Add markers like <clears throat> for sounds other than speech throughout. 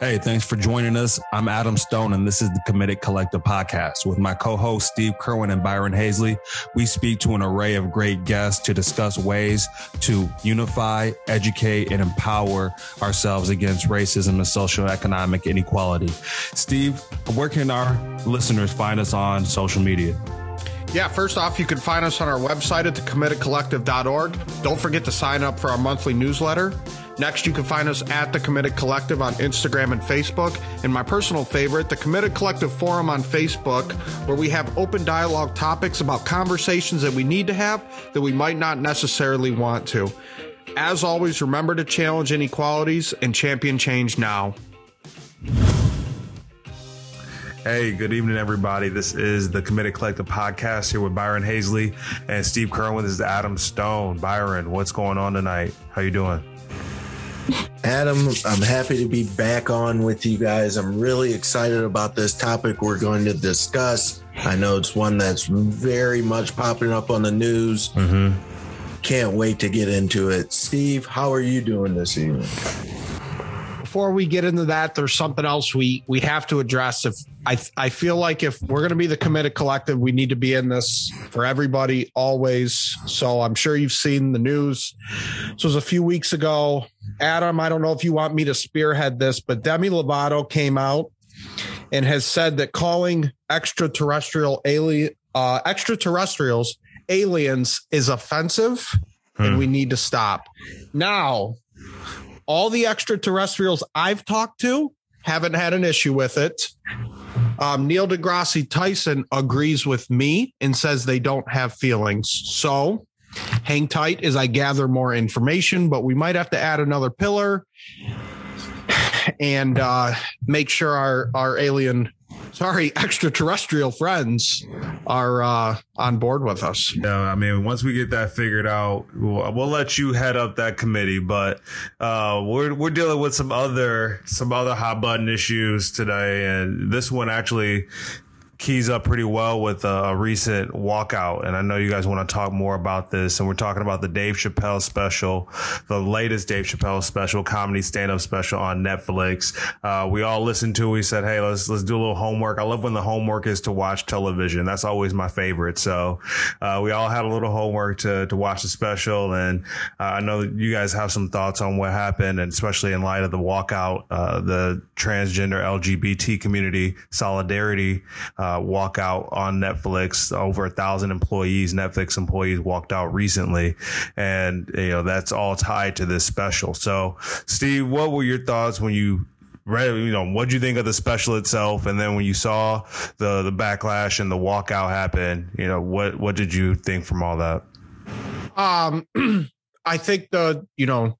Hey, thanks for joining us. I'm Adam Stone, and this is the Committed Collective podcast. With my co hosts, Steve Kerwin and Byron Hazley, we speak to an array of great guests to discuss ways to unify, educate, and empower ourselves against racism and social economic inequality. Steve, where can our listeners find us on social media? Yeah, first off, you can find us on our website at thecommittedcollective.org. Don't forget to sign up for our monthly newsletter. Next, you can find us at The Committed Collective on Instagram and Facebook. And my personal favorite, The Committed Collective Forum on Facebook, where we have open dialogue topics about conversations that we need to have that we might not necessarily want to. As always, remember to challenge inequalities and champion change now. Hey, good evening, everybody. This is the Committed Collective podcast here with Byron Hazley and Steve Kerwin. This is Adam Stone. Byron, what's going on tonight? How you doing? Adam, I'm happy to be back on with you guys. I'm really excited about this topic we're going to discuss. I know it's one that's very much popping up on the news. Mm-hmm. Can't wait to get into it. Steve, how are you doing this evening? before we get into that, there's something else we we have to address. If I I feel like if we're going to be the committed collective, we need to be in this for everybody always. So I'm sure you've seen the news. This was a few weeks ago. Adam, I don't know if you want me to spearhead this, but Demi Lovato came out and has said that calling extraterrestrial alien uh, extraterrestrials aliens is offensive hmm. and we need to stop. Now, all the extraterrestrials I've talked to haven't had an issue with it. Um, Neil deGrasse Tyson agrees with me and says they don't have feelings. So hang tight as I gather more information, but we might have to add another pillar and uh, make sure our, our alien sorry, <laughs> extraterrestrial friends are uh, on board with us. Yeah, I mean, once we get that figured out, we'll, we'll let you head up that committee. But uh, we're we're dealing with some other some other hot button issues today, and this one actually keys up pretty well with a, recent walkout. And I know you guys want to talk more about this. And we're talking about the Dave Chappelle special, the latest Dave Chappelle special, comedy stand up special on Netflix. Uh, we all listened to. it. We said, hey, let's let's do a little homework. I love when the homework is to watch television. That's always my favorite. So uh, we all had a little homework to to watch the special. And uh, I know you guys have some thoughts on what happened, and especially in light of the walkout, uh, the transgender LGBT community solidarity. Uh, uh, walkout on Netflix. Over a thousand employees, Netflix employees walked out recently, and you know that's all tied to this special. So, Steve, what were your thoughts when you read? You know, what did you think of the special itself, and then when you saw the the backlash and the walkout happen, you know, what what did you think from all that? Um, <clears throat> I think the you know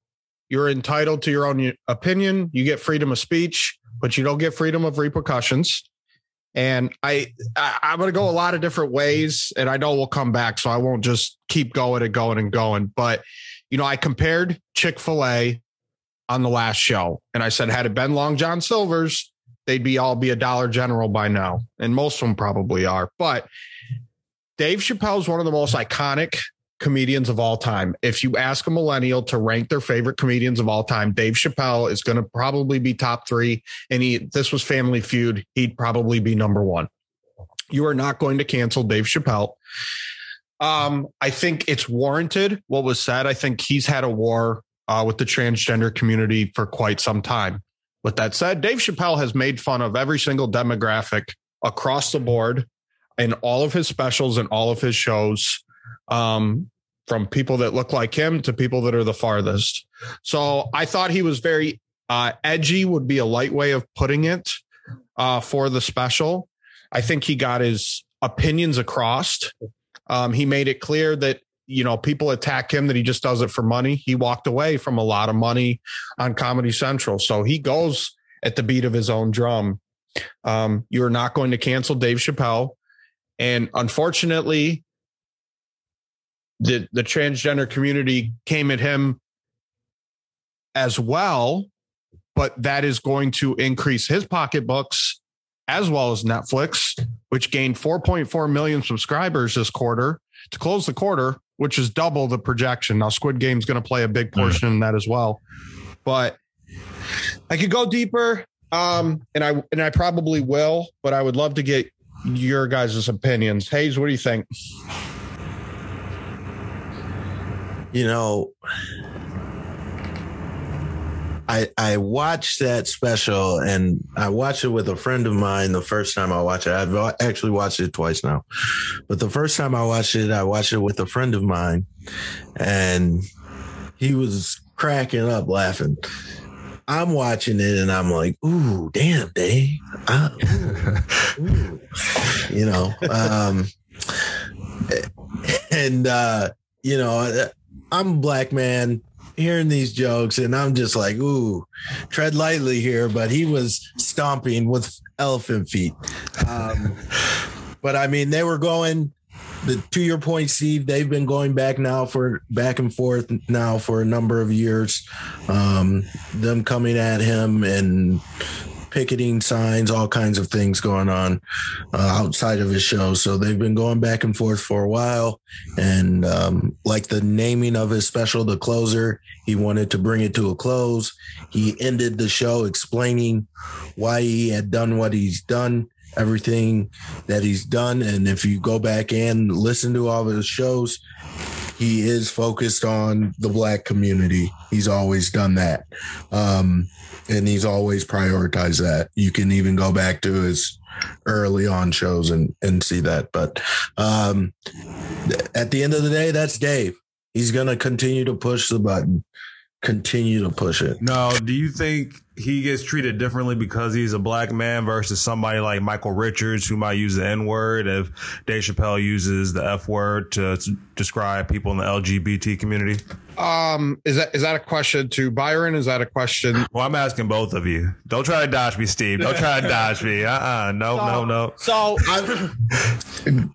you're entitled to your own opinion. You get freedom of speech, but you don't get freedom of repercussions. And I, I am going to go a lot of different ways, and I know we'll come back, so I won't just keep going and going and going. But you know, I compared Chick Fil A on the last show, and I said, had it been Long John Silver's, they'd be all be a Dollar General by now, and most of them probably are. But Dave Chappelle is one of the most iconic comedians of all time. If you ask a millennial to rank their favorite comedians of all time, Dave Chappelle is going to probably be top three. And he, this was Family Feud, he'd probably be number one. You are not going to cancel Dave Chappelle. Um, I think it's warranted what was said. I think he's had a war uh, with the transgender community for quite some time. With that said, Dave Chappelle has made fun of every single demographic across the board in all of his specials and all of his shows um, from people that look like him to people that are the farthest. So I thought he was very uh, edgy, would be a light way of putting it uh, for the special. I think he got his opinions across. Um, he made it clear that you know people attack him that he just does it for money. He walked away from a lot of money on Comedy Central, so he goes at the beat of his own drum. Um, you're not going to cancel Dave Chappelle, and unfortunately, the the transgender community came at him as well, but that is going to increase his pocketbooks as well as Netflix, which gained 4.4 million subscribers this quarter to close the quarter, which is double the projection. Now, Squid Game's going to play a big portion mm. in that as well. But I could go deeper. Um, and I and I probably will, but I would love to get your guys' opinions. Hayes, what do you think? You know, I I watched that special and I watched it with a friend of mine the first time I watched it. I've actually watched it twice now. But the first time I watched it, I watched it with a friend of mine and he was cracking up laughing. I'm watching it and I'm like, ooh, damn, ooh. You know, um, and, uh, you know, I'm a black man hearing these jokes and I'm just like, ooh, tread lightly here. But he was stomping with elephant feet. Um, <laughs> but I mean, they were going the to your point, Steve, they've been going back now for back and forth now for a number of years. Um, them coming at him and picketing signs, all kinds of things going on uh, outside of his show. So they've been going back and forth for a while. And um, like the naming of his special, the closer, he wanted to bring it to a close. He ended the show explaining why he had done what he's done everything that he's done. And if you go back and listen to all of his shows, he is focused on the black community. He's always done that. Um, and he's always prioritized that. You can even go back to his early on shows and, and see that. But um, at the end of the day, that's Dave. He's going to continue to push the button continue to push it. No, do you think he gets treated differently because he's a black man versus somebody like Michael Richards who might use the N word if Dave Chappelle uses the F word to describe people in the LGBT community? Um, is that is that a question to Byron? Is that a question? Well, I'm asking both of you. Don't try to dodge me, Steve. Don't try to dodge me. Uh uh-uh. uh No, so, no, no. So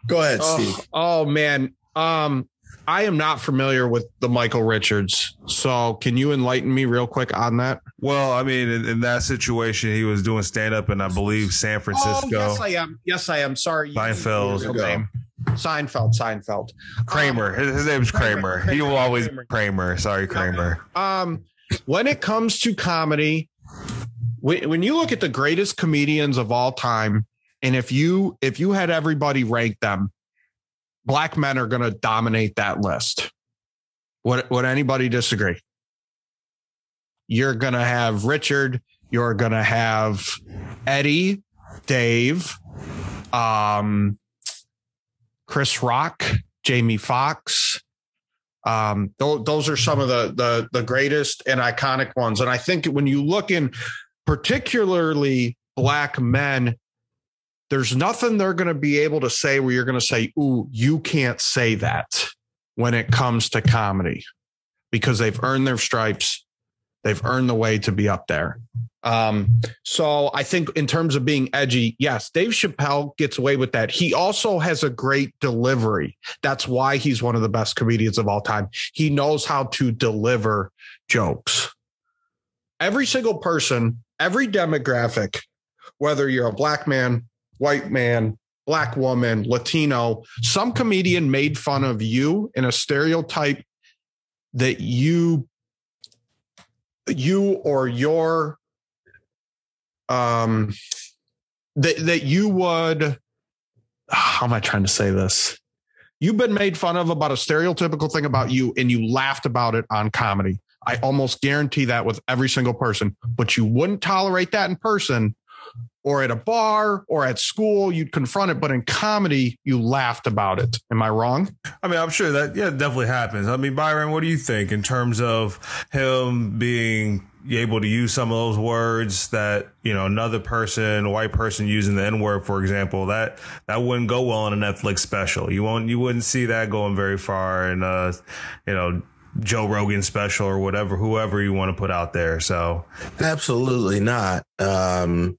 go ahead, oh, Steve. Oh man. Um, I am not familiar with the Michael Richards. So can you enlighten me real quick on that? Well, I mean, in, in that situation, he was doing stand up in, I believe, San Francisco. Oh, yes, I am. Yes, I am. Sorry. Seinfeld. Seinfeld, Seinfeld. Kramer. Um, his, his name's Kramer. Kramer. He will always Kramer. Kramer. Sorry, Kramer. Um, when it comes to comedy, when you look at the greatest comedians of all time, and if you if you had everybody rank them, black men are going to dominate that list. Would, would anybody disagree? You're going to have Richard. You're going to have Eddie, Dave, um, Chris Rock, Jamie Foxx. Um, th- those are some of the, the the greatest and iconic ones. And I think when you look in particularly black men, there's nothing they're going to be able to say where you're going to say, Ooh, you can't say that when it comes to comedy because they've earned their stripes. They've earned the way to be up there. Um, so I think in terms of being edgy, yes, Dave Chappelle gets away with that. He also has a great delivery. That's why he's one of the best comedians of all time. He knows how to deliver jokes. Every single person, every demographic, whether you're a black man, white man, black woman, Latino, some comedian made fun of you in a stereotype that you you or your um that that you would how am I trying to say this? You've been made fun of about a stereotypical thing about you and you laughed about it on comedy. I almost guarantee that with every single person, but you wouldn't tolerate that in person or at a bar or at school, you'd confront it. But in comedy, you laughed about it. Am I wrong? I mean, I'm sure that, yeah, definitely happens. I mean, Byron, what do you think in terms of him being able to use some of those words that, you know, another person, a white person using the N word, for example, that, that wouldn't go well on a Netflix special. You won't, you wouldn't see that going very far. And, uh, you know, Joe Rogan special or whatever, whoever you want to put out there. So absolutely not. Um,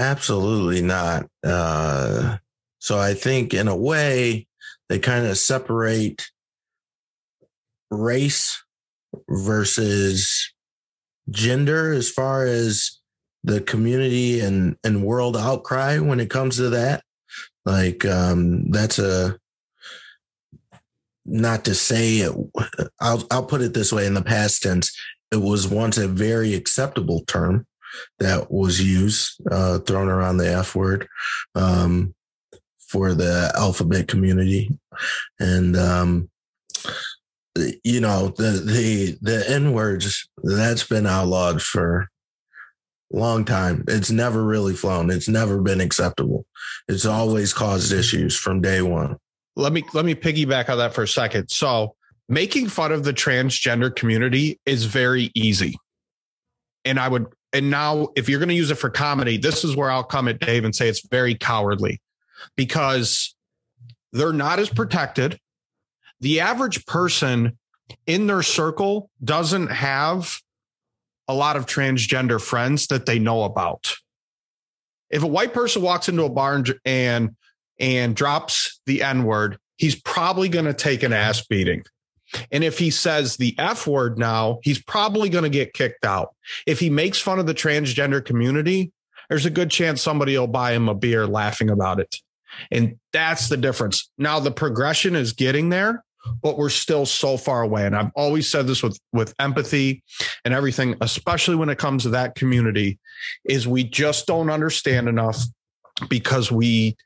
Absolutely not. Uh, so I think in a way they kind of separate race versus gender as far as the community and, and world outcry when it comes to that. Like, um, that's a, not to say it, I'll, I'll put it this way in the past tense, it was once a very acceptable term that was used, uh, thrown around the F word um, for the alphabet community. And, um, you know, the, the, the N words, that's been outlawed for a long time. It's never really flown. It's never been acceptable. It's always caused issues from day one. Let me, let me piggyback on that for a second. So making fun of the transgender community is very easy. And I would, and now if you're going to use it for comedy, this is where I'll come at Dave and say it's very cowardly because they're not as protected. The average person in their circle doesn't have a lot of transgender friends that they know about. If a white person walks into a bar and and, drops the N word, he's probably going to take an ass beating. And if he says the F word now, he's probably going to get kicked out. If he makes fun of the transgender community, there's a good chance somebody will buy him a beer laughing about it. And that's the difference. Now the progression is getting there, but we're still so far away. And I've always said this with, with empathy and everything, especially when it comes to that community, is we just don't understand enough because we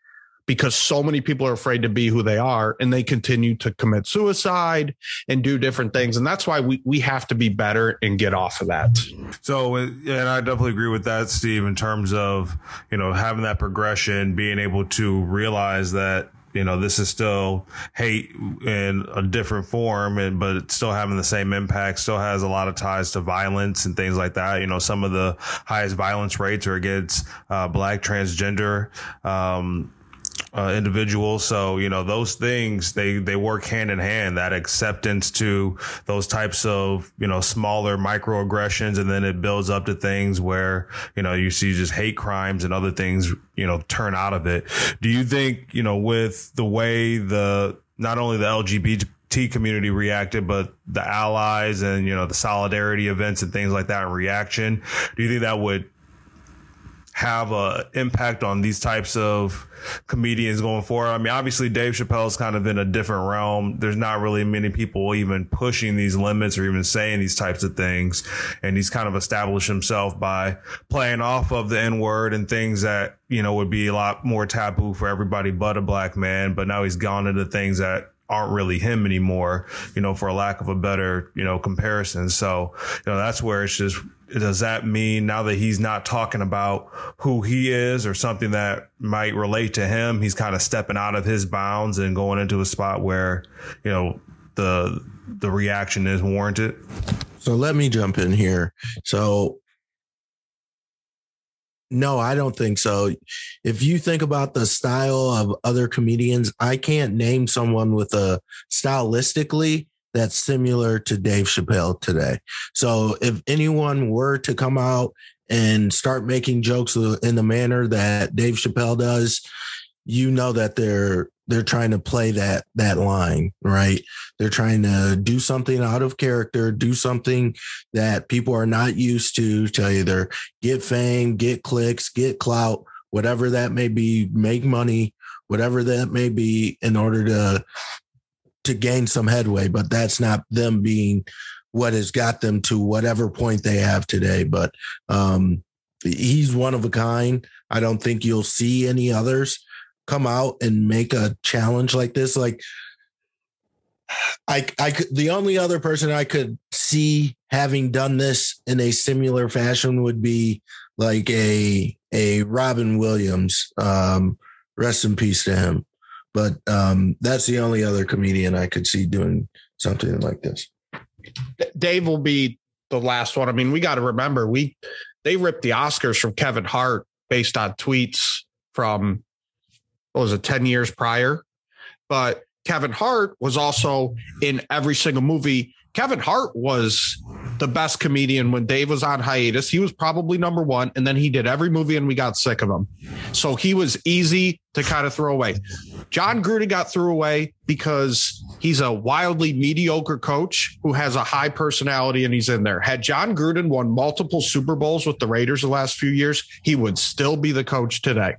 because so many people are afraid to be who they are and they continue to commit suicide and do different things. And that's why we, we have to be better and get off of that. So, and I definitely agree with that, Steve, in terms of, you know, having that progression, being able to realize that you know this is still hate in a different form and but it's still having the same impact still has a lot of ties to violence and things like that you know some of the highest violence rates are against uh, black transgender um, uh, individual. So, you know, those things, they, they work hand in hand, that acceptance to those types of, you know, smaller microaggressions. And then it builds up to things where, you know, you see just hate crimes and other things, you know, turn out of it. Do you think, you know, with the way the, not only the LGBT community reacted, but the allies and, you know, the solidarity events and things like that in reaction, do you think that would have a impact on these types of comedians going forward. I mean, obviously Dave Chappelle's kind of in a different realm. There's not really many people even pushing these limits or even saying these types of things. And he's kind of established himself by playing off of the N word and things that, you know, would be a lot more taboo for everybody but a black man. But now he's gone into things that aren't really him anymore, you know, for lack of a better, you know, comparison. So, you know, that's where it's just does that mean now that he's not talking about who he is or something that might relate to him, he's kind of stepping out of his bounds and going into a spot where, you know, the the reaction is warranted? So let me jump in here. So no, I don't think so. If you think about the style of other comedians, I can't name someone with a stylistically that's similar to Dave Chappelle today. So if anyone were to come out and start making jokes in the manner that Dave Chappelle does, you know that they're they're trying to play that that line, right? They're trying to do something out of character, do something that people are not used to to either get fame, get clicks, get clout, whatever that may be, make money, whatever that may be in order to to gain some headway, but that's not them being what has got them to whatever point they have today. But um, he's one of a kind. I don't think you'll see any others come out and make a challenge like this. Like, I, I could, the only other person I could see having done this in a similar fashion would be like a, a Robin Williams. Um, rest in peace to him. But um, that's the only other comedian I could see doing something like this. Dave will be the last one. I mean, we got to remember we they ripped the Oscars from Kevin Hart based on tweets from what was it 10 years prior. But Kevin Hart was also in every single movie. Kevin Hart was the best comedian when Dave was on hiatus. He was probably number one. And then he did every movie and we got sick of him. So he was easy to kind of throw away. Jon Gruden got threw away because he's a wildly mediocre coach who has a high personality and he's in there. Had Jon Gruden won multiple Super Bowls with the Raiders the last few years, he would still be the coach today.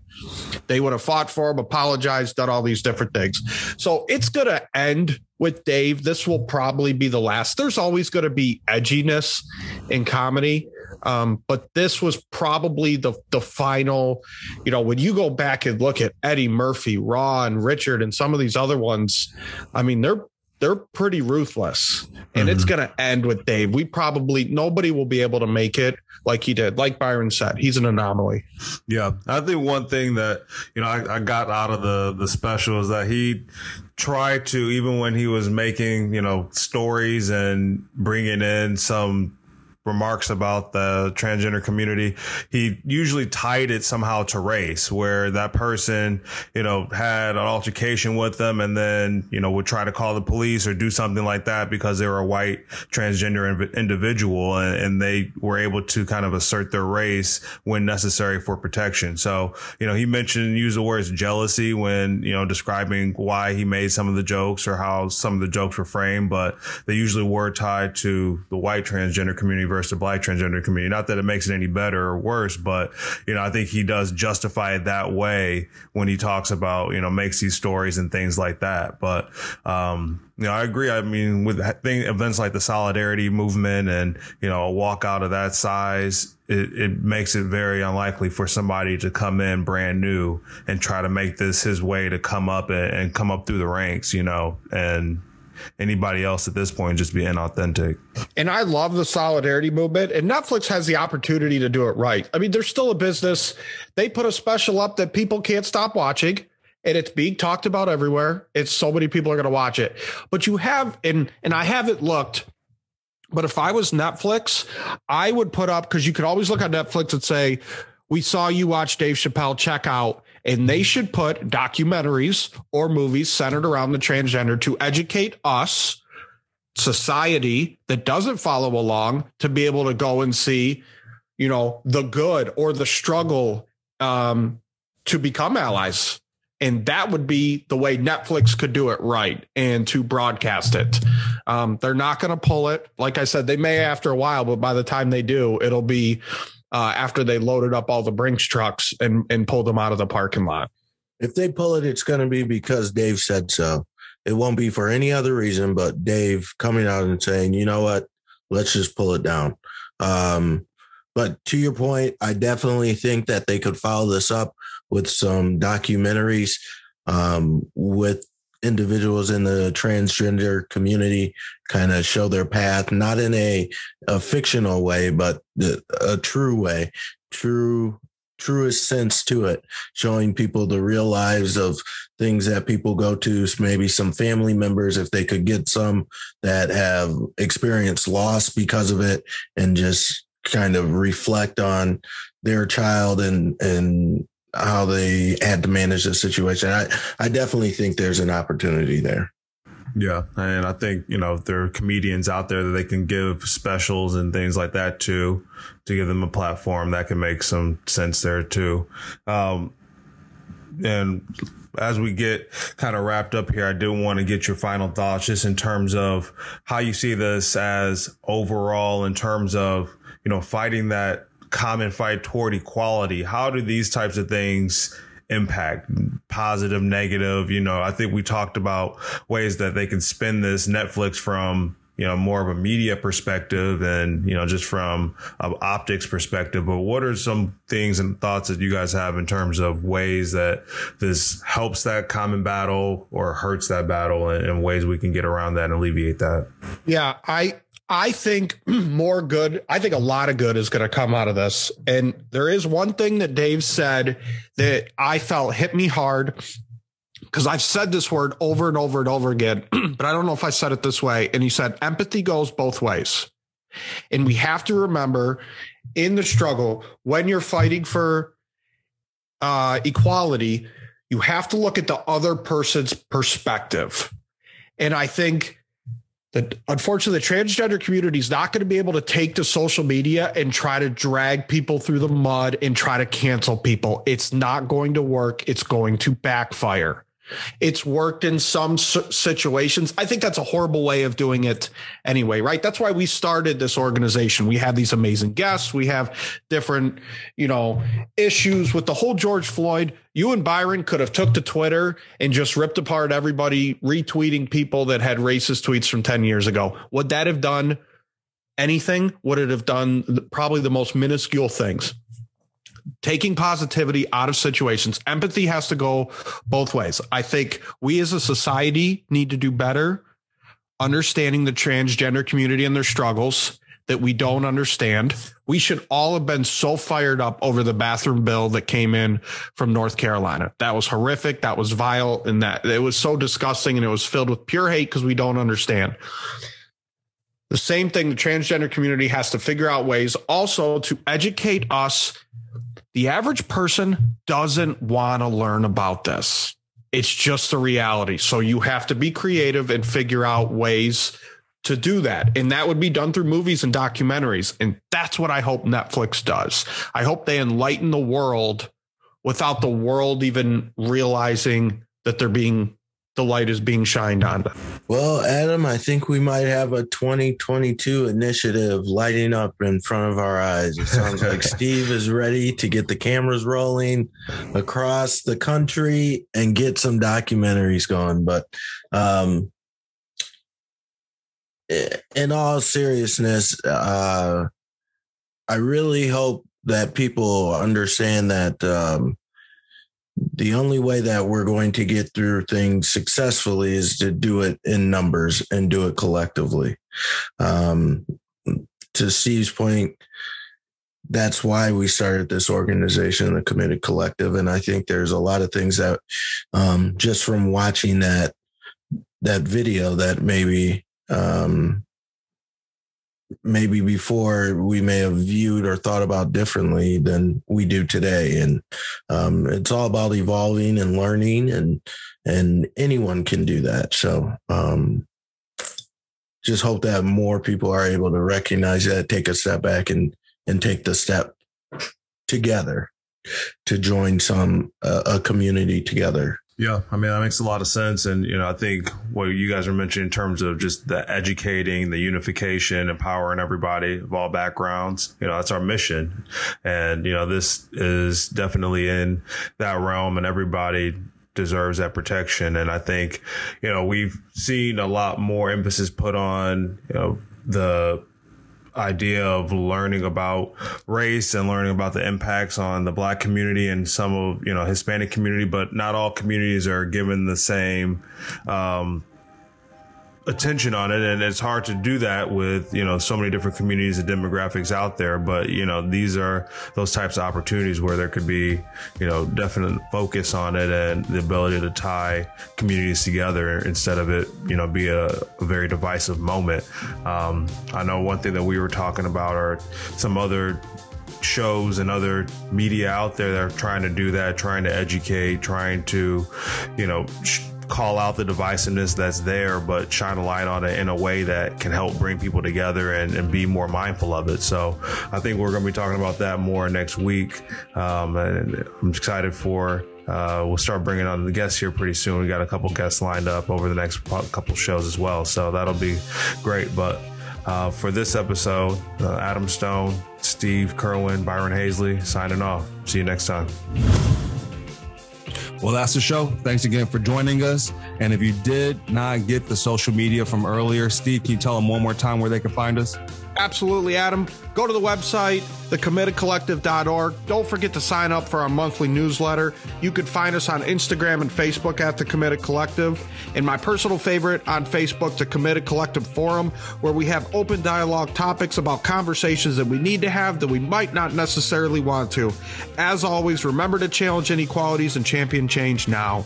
They would have fought for him, apologized, done all these different things. So it's going to end with Dave. This will probably be the last. There's always going to be edginess in comedy, Um, but this was probably the the final, you know, when you go back and look at Eddie Murphy, Raw, and Richard, and some of these other ones, I mean, they're they're pretty ruthless, and mm-hmm. it's going to end with Dave. We probably nobody will be able to make it like he did. Like Byron said, he's an anomaly. Yeah, I think one thing that you know I, I got out of the the special is that he tried to even when he was making you know stories and bringing in some remarks about the transgender community, he usually tied it somehow to race, where that person, you know, had an altercation with them and then, you know, would try to call the police or do something like that because they were a white transgender individual and, and they were able to kind of assert their race when necessary for protection. So, you know, he mentioned, use the words jealousy when, you know, describing why he made some of the jokes or how some of the jokes were framed, but they usually were tied to the white transgender community versus the black transgender community. Not that it makes it any better or worse, but you know, I think he does justify it that way when he talks about you know makes these stories and things like that. But um, you know, I agree. I mean, with thing, events like the solidarity movement and you know a walkout of that size, it, it makes it very unlikely for somebody to come in brand new and try to make this his way to come up and, and come up through the ranks. You know, and anybody else at this point just be inauthentic. And I love the solidarity movement. And Netflix has the opportunity to do it right. I mean, they're still a business. They put a special up that people can't stop watching. And it's being talked about everywhere. It's so many people are going to watch it. But you have, and and I haven't looked, but if I was Netflix, I would put up because you could always look on Netflix and say, "We saw you watch Dave Chappelle. Check out." And they should put documentaries or movies centered around the transgender to educate us society that doesn't follow along to be able to go and see you know the good or the struggle um, to become allies. And that would be the way netflix could do it right and to broadcast it. Um, they're not going to pull it. Like i said they may after a while but by the time they do it'll be uh, after they loaded up all the Brinks trucks and, and pulled them out of the parking lot. If they pull it, it's going to be because Dave said so. It won't be for any other reason but Dave coming out and saying, you know what, let's just pull it down. Um, but to your point, I definitely think that they could follow this up with some documentaries um, with individuals in the transgender community kind of show their path, not in a, a fictional way, but a true way, true truest sense to it, showing people the real lives of things that people go to, maybe some family members, if they could get some that have experienced loss because of it, and just kind of reflect on their child and and how they had to manage the situation. I, I definitely think there's an opportunity there. Yeah. And I think, you know, there are comedians out there that they can give specials and things like that too, to give them a platform that can make some sense there too. Um, and as we get kind of wrapped up here, I do want to get your final thoughts just in terms of how you see this as overall in terms of, you know, fighting that common fight toward equality. How do these types of things impact positive, negative? You know, I think we talked about ways that they can spin this Netflix from you know more of a media perspective and you know just from an optics perspective but what are some things and thoughts that you guys have in terms of ways that this helps that common battle or hurts that battle and, and ways we can get around that and alleviate that yeah i I think <clears throat> more good, I think a lot of good is going to come out of this. And there is one thing that Dave said that I felt hit me hard because I've said this word over and over and over again, <clears throat> but I don't know if I said it this way. And he said, empathy goes both ways. And we have to remember in the struggle, when you're fighting for uh, equality, you have to look at the other person's perspective. And I think unfortunately the transgender community is not going to be able to take to social media and try to drag people through the mud and try to cancel people. It's not going to work. It's going to backfire. It's worked in some situations. I think that's a horrible way of doing it anyway, right? That's why we started this organization. We have these amazing guests. We have different, you know, issues with the whole George Floyd. You and Byron could have took to Twitter and just ripped apart everybody retweeting people that had racist tweets from 10 years ago. Would that have done anything, would it have done probably the most minuscule things? Taking positivity out of situations. Empathy has to go both ways. I think we as a society need to do better understanding the transgender community and their struggles that we don't understand. We should all have been so fired up over the bathroom bill that came in from North Carolina. That was horrific. That was vile. And that it was so disgusting and it was filled with pure hate because we don't understand. The same thing the transgender community has to figure out ways also to educate us. The average person doesn't want to learn about this. It's just the reality. So you have to be creative and figure out ways to do that. And that would be done through movies and documentaries. And that's what I hope Netflix does. I hope they enlighten the world without the world even realizing that they're being the light is being shined on them. Well, Adam, I think we might have a 2022 initiative lighting up in front of our eyes. It sounds like <laughs> Steve is ready to get the cameras rolling across the country and get some documentaries going. But um, in all seriousness, uh, I really hope that people understand that um, the only way that we're going to get through things successfully is to do it in numbers and do it collectively. Um, to Steve's point, that's why we started this organization, the Committed Collective, and I think there's a lot of things that um, just from watching that that video that maybe um, maybe before we may have viewed or thought about differently than we do today. And um, it's all about evolving and learning, and and anyone can do that. So um, just hope that more people are able to recognize that, take a step back, and and take the step together to join some uh, a community together yeah, I mean that makes a lot of sense, and you know I think what you guys are mentioning in terms of just the educating, the unification, empowering everybody of all backgrounds. You know that's our mission, and you know this is definitely in that realm, and everybody deserves that protection. And I think you know we've seen a lot more emphasis put on you know the idea of learning about race and learning about the impacts on the black community and some of you know Hispanic community, but not all communities are given the same um, attention on it and it's hard to do that with you know so many different communities and demographics out there but you know these are those types of opportunities where there could be you know definite focus on it and the ability to tie communities together instead of it you know be a, a very divisive moment. Um, i know one thing that we were talking about are some other shows and other media out there that are trying to do that trying to educate trying to you know sh- call out the divisiveness that's there, but shine a light on it in a way that can help bring people together and, and be more mindful of it. So I think we're going to be talking about that more next week. Um, and I'm excited for uh, we'll start bringing on the guests here pretty soon. We got a couple guests lined up over the next couple shows as well, so that'll be great. But uh, for this episode, uh, Adam Stone, Steve Kerwin, Byron Hazley signing off. See you next time. Well, that's the show. Thanks again for joining us. And if you did not get the social media from earlier, Steve, can you tell them one more time where they can find us? Absolutely, Adam. Go to the website, thecommittedcollective.org. Don't forget to sign up for our monthly newsletter. You could find us on Instagram and Facebook at The Committed Collective. And my personal favorite on Facebook, The Committed Collective Forum, where we have open dialogue topics about conversations that we need to have that we might not necessarily want to. As always, remember to challenge inequalities and champion change now.